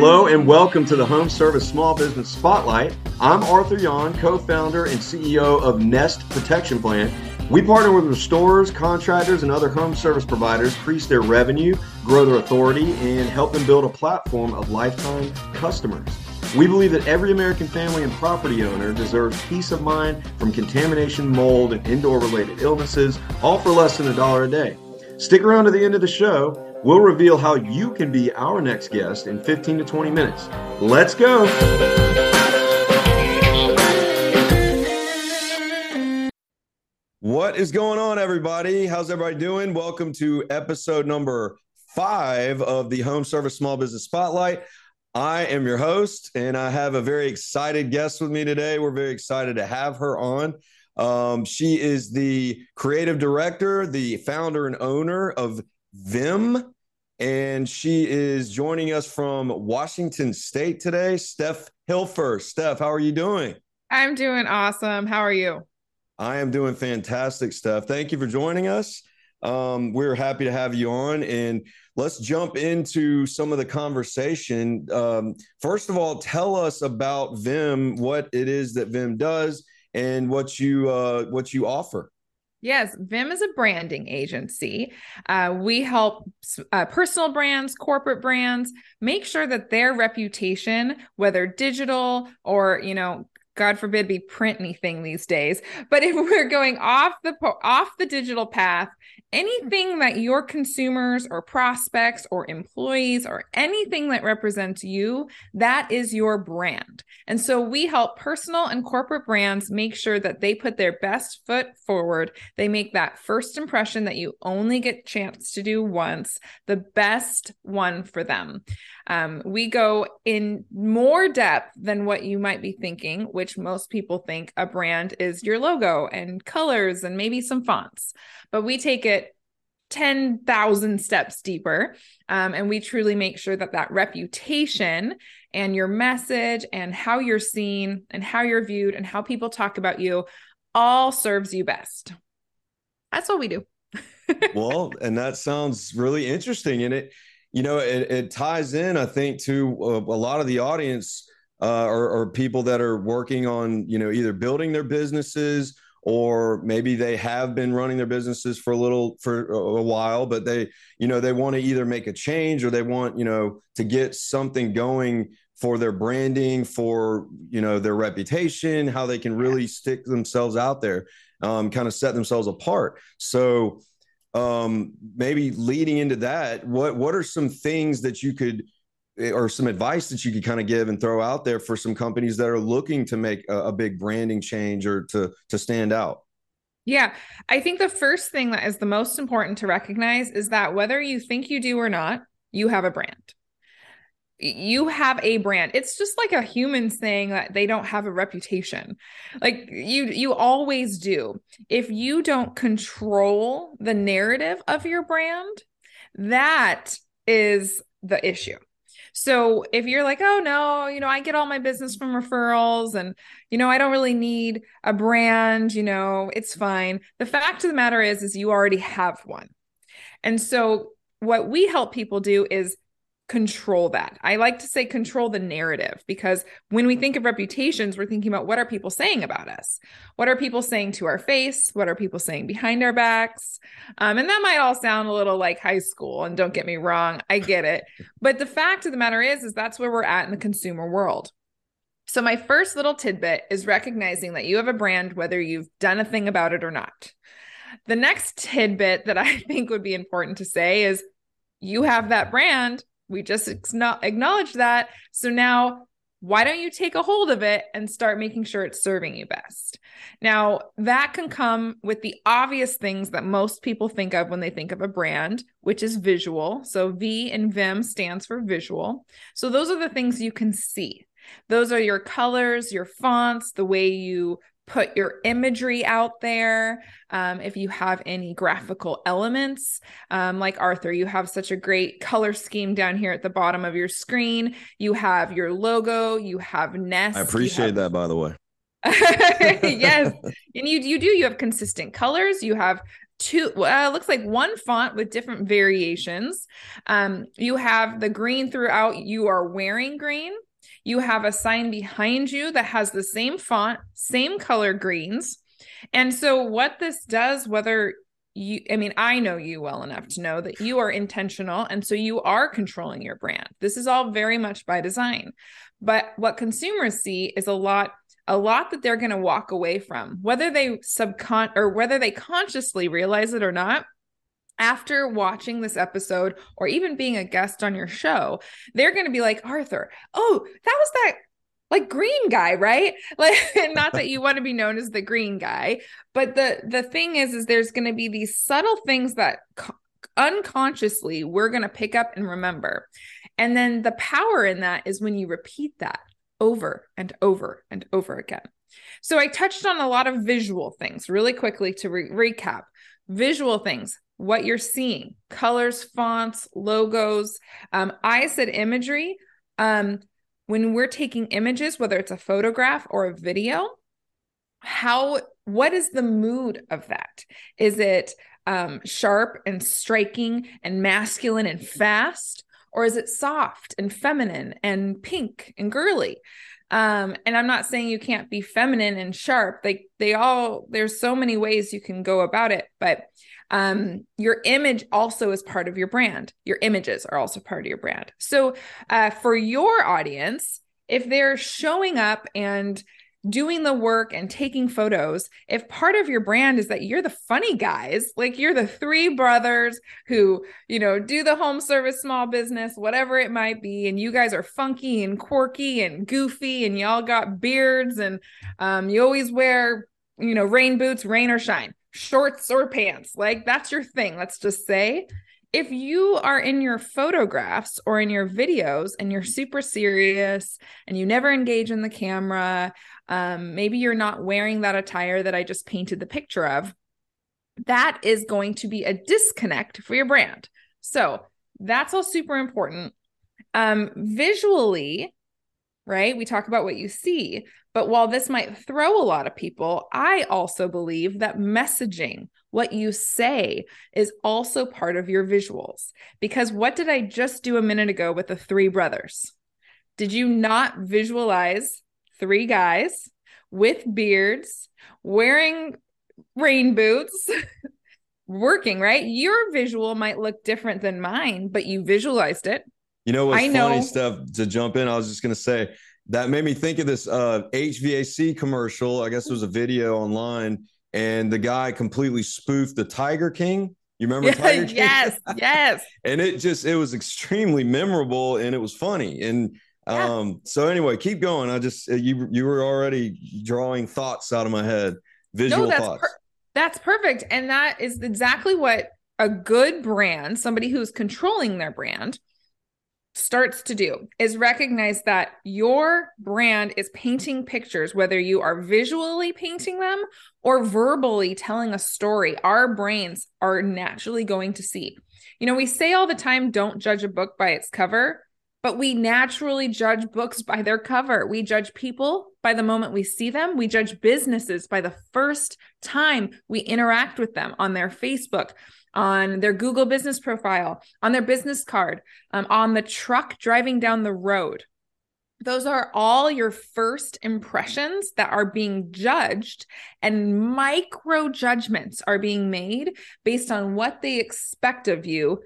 Hello and welcome to the Home Service Small Business Spotlight. I'm Arthur Yon, co founder and CEO of Nest Protection Plan. We partner with restorers, contractors, and other home service providers, increase their revenue, grow their authority, and help them build a platform of lifetime customers. We believe that every American family and property owner deserves peace of mind from contamination, mold, and indoor related illnesses, all for less than a dollar a day. Stick around to the end of the show. We'll reveal how you can be our next guest in 15 to 20 minutes. Let's go. What is going on, everybody? How's everybody doing? Welcome to episode number five of the Home Service Small Business Spotlight. I am your host, and I have a very excited guest with me today. We're very excited to have her on. Um, she is the creative director, the founder and owner of VIIM, and she is joining us from Washington State today. Steph Hilfer. Steph, how are you doing? I'm doing awesome. How are you? I am doing fantastic, Steph. Thank you for joining us. Um, we're happy to have you on. And let's jump into some of the conversation. Um, first of all, tell us about VIIM, what it is that VIIM does, and what you uh, what you offer. Yes, VIIM is a branding agency. Uh, we help uh, personal brands, corporate brands, make sure that their reputation, whether digital or you know God forbid we print anything these days. But if we're going off the off the digital path anything that your consumers or prospects or employees or anything that represents you, that is your brand. And so we help personal and corporate brands make sure that they put their best foot forward. They make that first impression that you only get chance to do once, the best one for them. Um, we go in more depth than what you might be thinking, which most people think a brand is your logo and colors and maybe some fonts. But we take it 10,000 steps deeper. Um, and we truly make sure that that reputation and your message and how you're seen and how you're viewed and how people talk about you all serves you best. That's what we do. well, and that sounds really interesting. And it, you know, it, it ties in, I think, to a, a lot of the audience uh, or, or people that are working on, you know, either building their businesses or maybe they have been running their businesses for a little for a while but they you know they want to either make a change or they want you know to get something going for their branding for you know their reputation how they can really stick themselves out there um, kind of set themselves apart. So um, maybe leading into that, what what are some things that you could Eh, or some advice that you could kind of give and throw out there for some companies that are looking to make a, a big branding change or to to stand out? Yeah, I think the first thing that is the most important to recognize is that whether you think you do or not, you have a brand. You have a brand. It's just like a human saying that they don't have a reputation. Like you you always do. If you don't control the narrative of your brand that is the issue so if you're like oh no you know i get all my business from referrals and you know i don't really need a brand you know it's fine. The fact of the matter is is you already have one. And so what we help people do is control that. I like to say control the narrative because when we think of reputations, we're thinking about what are people saying about us? What are people saying to our face? What are people saying behind our backs? Um, and that might all sound a little like high school. And don't get me wrong, I get it. But the fact of the matter is, is that's where we're at in the consumer world. So my first little tidbit is recognizing that you have a brand, whether you've done a thing about it or not. The next tidbit that I think would be important to say is you have that brand we just acknowledge that. So now, why don't you take a hold of it and start making sure it's serving you best? Now, that can come with the obvious things that most people think of when they think of a brand, which is visual. So, V in VIIM stands for visual. So, those are the things you can see. Those are your colors, your fonts, the way you put your imagery out there. Um, if you have any graphical elements, um, like Arthur, you have such a great color scheme down here at the bottom of your screen. You have your logo, you have Nest. I appreciate have, that, by the way. yes. And you you do you have consistent colors, you have two uh, looks like one font with different variations. Um you have the green throughout, you are wearing green. You have a sign behind you that has the same font, same color greens. And so what this does whether you i mean i know you well enough to know that you are intentional and so you are controlling your brand. This is all very much by design. But what consumers see is a lot a lot that they're going to walk away from whether they subcon or whether they consciously realize it or not after watching this episode or even being a guest on your show they're going to be like arthur oh that was that like green guy right? Like not that you want to be known as the green guy but the the thing is is there's going to be these subtle things that co- unconsciously we're going to pick up and remember. And then the power in that is when you repeat that over and over and over again. So i touched on a lot of visual things really quickly to re- recap. Visual things what you're seeing colors fonts logos um, i said imagery um, when we're taking images, whether it's a photograph or a video, how what is the mood of that? Is it um, sharp and striking and masculine and fast, or is it soft and feminine and pink and girly? Um, and I'm not saying you can't be feminine and sharp. Like they all, there's so many ways you can go about it, but um, your image also is part of your brand. Your images are also part of your brand. So, uh, for your audience, if they're showing up and doing the work and taking photos, if part of your brand is that you're the funny guys, like you're the three brothers who, you know, do the home service small business, whatever it might be, and you guys are funky and quirky and goofy and y'all got beards and um, you always wear, you know, rain boots, rain or shine shorts or pants. Like that's your thing. Let's just say if you are in your photographs or in your videos and you're super serious and you never engage in the camera, um, maybe you're not wearing that attire that I just painted the picture of, that is going to be a disconnect for your brand. So that's all super important. Um, visually, right? We talk about what you see, but while this might throw a lot of people, I also believe that messaging, what you say, is also part of your visuals. Because what did I just do a minute ago with the three brothers? Did you not visualize three guys with beards wearing rain boots? working, right? Your visual might look different than mine, but you visualized it. You know what's I funny know. stuff to jump in? I was just gonna say that made me think of this uh, HVAC commercial. I guess it was a video online, and the guy completely spoofed the Tiger King. You remember Tiger King? yes, yes. and it just it was extremely memorable and it was funny. And yeah. um, so anyway, keep going. I just uh, you you were already drawing thoughts out of my head, visual no, that's thoughts. Per- that's perfect, and that is exactly what a good brand, somebody who's controlling their brand, starts to do is recognize that your brand is painting pictures, whether you are visually painting them or verbally telling a story. Our brains are naturally going to see. You know, we say all the time, don't judge a book by its cover, but we naturally judge books by their cover. We judge people by the moment we see them. We judge businesses by the first time we interact with them on their Facebook on their Google business profile, on their business card, um, on the truck driving down the road. Those are all your first impressions that are being judged, and micro judgments are being made based on what they expect of you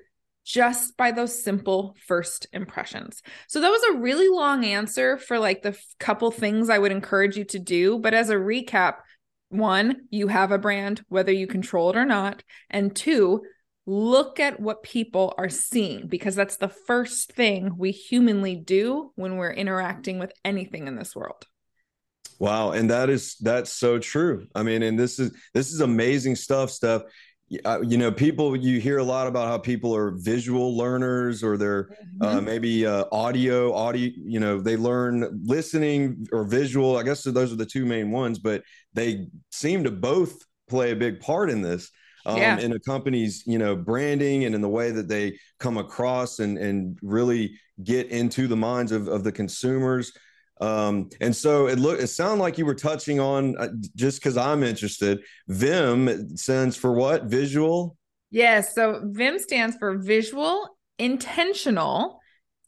just by those simple first impressions. So that was a really long answer for like the f- couple things I would encourage you to do, but as a recap, one, you have a brand, whether you control it or not. And two, look at what people are seeing because that's the first thing we humanly do when we're interacting with anything in this world. Wow, and that is that's so true. I mean, and this is this is amazing stuff, Steph you know, people you hear a lot about how people are visual learners or they're uh, mm-hmm. uh, maybe uh, audio, audio. You know, they learn listening or visual. I guess those are the two main ones, but they seem to both play a big part in this. Um, yeah. in a company's you know branding and in the way that they come across and and really get into the minds of, of the consumers Um, and so it looked, it sounded like you were touching on uh, just because I'm interested. VIIM stands for what? Visual. Yes. So VIIM stands for Visual Intentional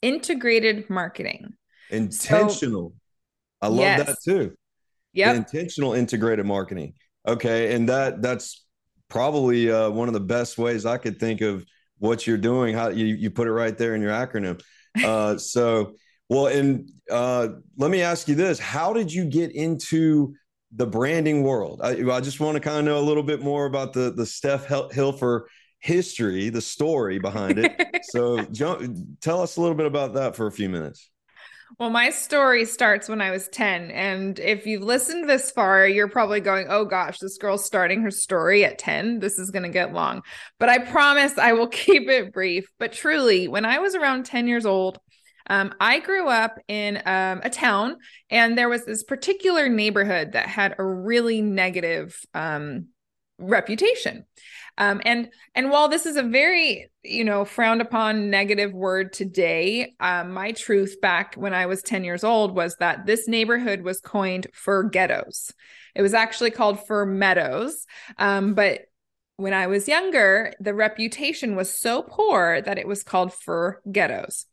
Integrated Marketing. Intentional. So, I love yes. that too. Yeah. Intentional integrated marketing. Okay, and that that's probably uh, one of the best ways I could think of what you're doing. How you you put it right there in your acronym. Uh, so well, and uh, let me ask you this: How did you get into the branding world? I, I just want to kind of know a little bit more about the the Steph Hilfer history, the story behind it. so, tell us a little bit about that for a few minutes. Well, my story starts when I was 10. And if you've listened this far, you're probably going, oh gosh, this girl's starting her story at 10. This is going to get long. But I promise I will keep it brief. But truly, when I was around 10 years old, um, I grew up in um, a town, and there was this particular neighborhood that had a really negative um, reputation. Um, and and while this is a very you know frowned upon negative word today, um, my truth back when I was ten years old was that this neighborhood was coined for ghettos. It was actually called for meadows, um, but when I was younger, the reputation was so poor that it was called for ghettos.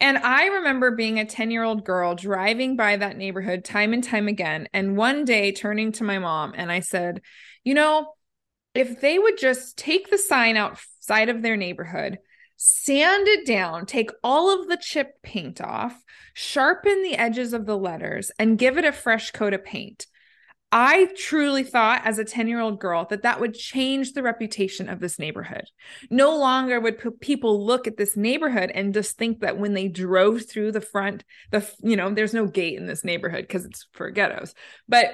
And I remember being a 10 year old girl driving by that neighborhood time and time again. And one day turning to my mom and I said, You know, if they would just take the sign outside of their neighborhood, sand it down, take all of the chip paint off, sharpen the edges of the letters, and give it a fresh coat of paint. I truly thought as a 10 year old girl that that would change the reputation of this neighborhood. No longer would p- people look at this neighborhood and just think that when they drove through the front, the, you know, there's no gate in this neighborhood because it's for ghettos, but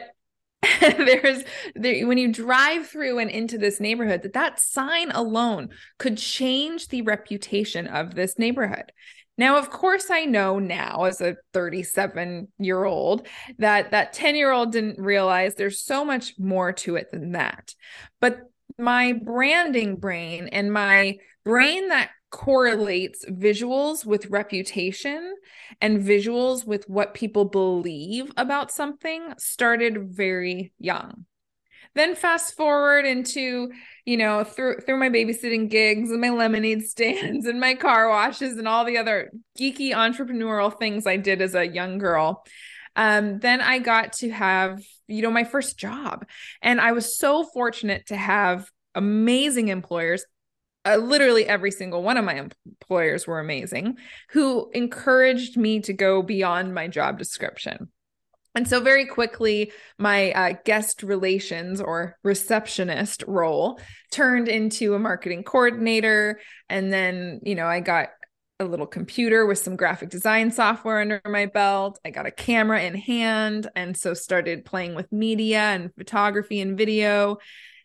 there's there, when you drive through and into this neighborhood that that sign alone could change the reputation of this neighborhood now of course i know now as a 37 year old that that 10 year old didn't realize there's so much more to it than that but my branding brain and my brain that correlates visuals with reputation and visuals with what people believe about something started very young. Then fast forward into, you know, through through my babysitting gigs and my lemonade stands and my car washes and all the other geeky entrepreneurial things I did as a young girl. Um, then I got to have, you know, my first job. And I was so fortunate to have amazing employers uh, literally every single one of my employers were amazing who encouraged me to go beyond my job description and so very quickly my uh, guest relations or receptionist role turned into a marketing coordinator and then you know i got a little computer with some graphic design software under my belt. I got a camera in hand and so started playing with media and photography and video.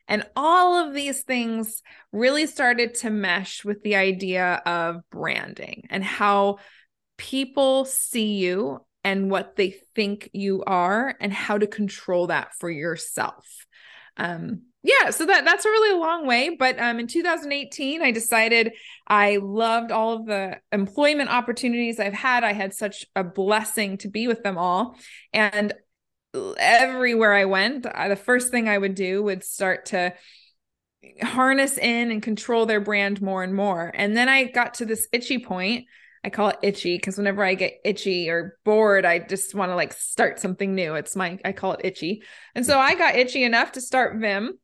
And all of these things really started to mesh with the idea of branding and how people see you and what they think you are and how to control that for yourself. Um, yeah, so that that's a really long way. But um, in 2018, I decided I loved all of the employment opportunities I've had. I had such a blessing to be with them all, and everywhere I went, I, the first thing I would do would start to harness in and control their brand more and more. And then I got to this itchy point. I call it itchy because whenever I get itchy or bored, I just want to like start something new. It's my, I call it itchy. And so I got itchy enough to start VIIM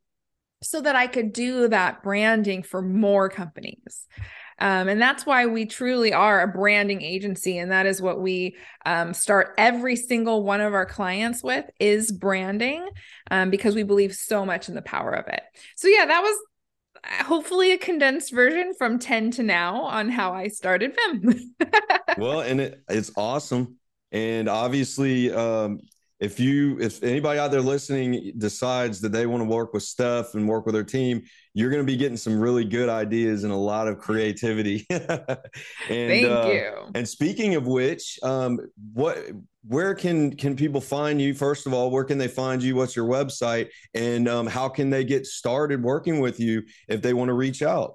so that I could do that branding for more companies. Um, and that's why we truly are a branding agency. And that is what we um, start every single one of our clients with is branding um, because we believe so much in the power of it. So, yeah, that was hopefully a condensed version from 10 to now on how I started VIIM. well, and it, it's awesome. And obviously, um, if you if anybody out there listening decides that they want to work with Steph and work with their team, you're going to be getting some really good ideas and a lot of creativity. and, Thank uh, you. And speaking of which, um, what where can can people find you? First of all, where can they find you? What's your website? And um, how can they get started working with you if they want to reach out?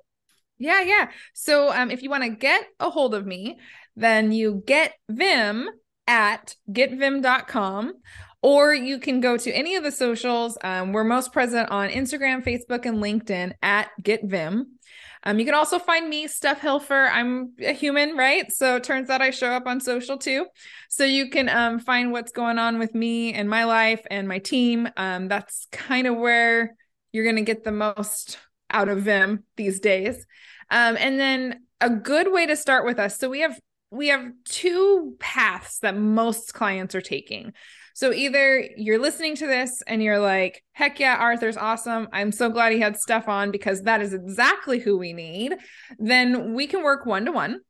Yeah, yeah. So um, if you want to get a hold of me, then you get VIIM at getviim.com or you can go to any of the socials. Um, we're most present on Instagram, Facebook, and LinkedIn at getviim. Um, you can also find me, Steph Hilfer. I'm a human, right? So it turns out I show up on social too. So you can um, find what's going on with me and my life and my team. Um, that's kind of where you're going to get the most out of them these days. Um, and then a good way to start with us. So we have we have two paths that most clients are taking. So either you're listening to this and you're like, heck yeah, Arthur's awesome. I'm so glad he had Steph on because that is exactly who we need. Then we can work one to one.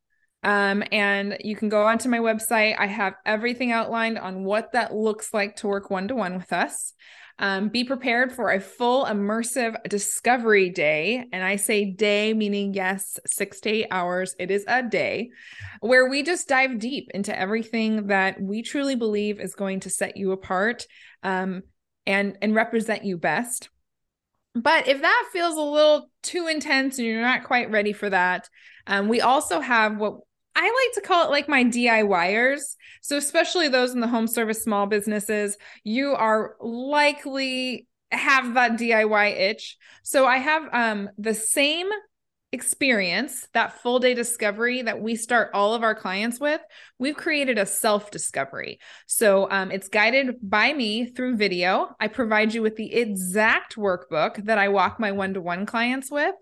Um, and you can go onto my website. I have everything outlined on what that looks like to work one to one with us. Um, be prepared for a full immersive discovery day. And I say day, meaning yes, six to eight hours. It is a day where we just dive deep into everything that we truly believe is going to set you apart um, and, and represent you best. But if that feels a little too intense and you're not quite ready for that, um, we also have what I like to call it like my DIYers. So, especially those in the home service small businesses, you are likely have that DIY itch. So, I have um, the same experience, that full day discovery that we start all of our clients with, we've created a self discovery. So um, it's guided by me through video. I provide you with the exact workbook that I walk my one to one clients with.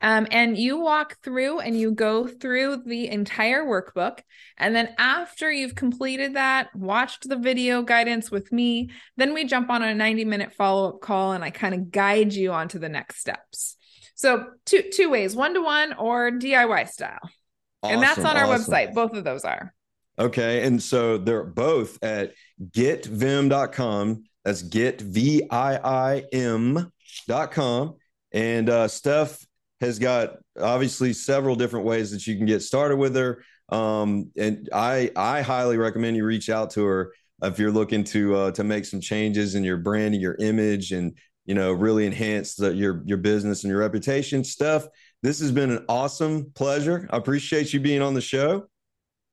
Um, and you walk through and you go through the entire workbook. And then after you've completed that, watched the video guidance with me, then we jump on a 90 minute follow up call and I kind of guide you onto the next steps. So two two ways, one to one or DIY style. Awesome, and that's on our awesome. website. Both of those are. Okay. And so they're both at getviim.com. That's get V I I M.com. And uh, Steph has got obviously several different ways that you can get started with her. Um, and I I highly recommend you reach out to her if you're looking to uh, to make some changes in your brand and your image, and you know really enhance the, your your business and your reputation. Steph, this has been an awesome pleasure. I appreciate you being on the show.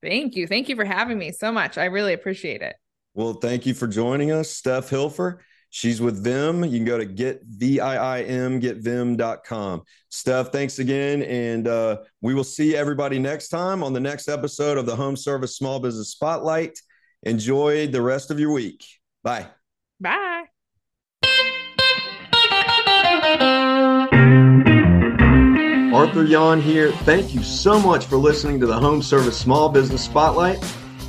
Thank you. Thank you for having me so much. I really appreciate it. Well, thank you for joining us, Steph Hilfer. She's with VIIM. You can go to get V-I-I-M, getviim.com. Steph, thanks again. And uh, we will see everybody next time on the next episode of the Home Service Small Business Spotlight. Enjoy the rest of your week. Bye. Bye. Arthur Yon here. Thank you so much for listening to the Home Service Small Business Spotlight.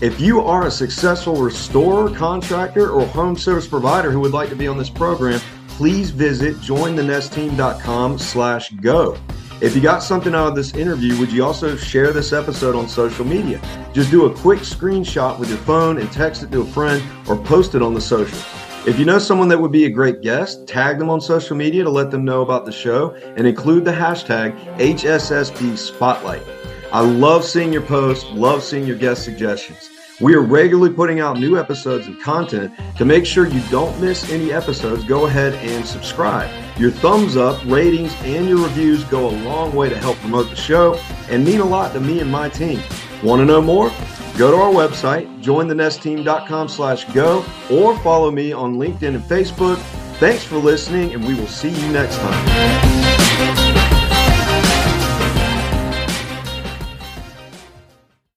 If you are a successful restorer, contractor, or home service provider who would like to be on this program, please visit jointhenestteam.com slash go. If you got something out of this interview, would you also share this episode on social media? Just do a quick screenshot with your phone and text it to a friend or post it on the social. If you know someone that would be a great guest, tag them on social media to let them know about the show and include the hashtag HSSB Spotlight. I love seeing your posts, love seeing your guest suggestions. We are regularly putting out new episodes and content. To make sure you don't miss any episodes, go ahead and subscribe. Your thumbs up, ratings, and your reviews go a long way to help promote the show and mean a lot to me and my team. Want to know more? Go to our website, jointhenestteam.com slash go, or follow me on LinkedIn and Facebook. Thanks for listening, and we will see you next time.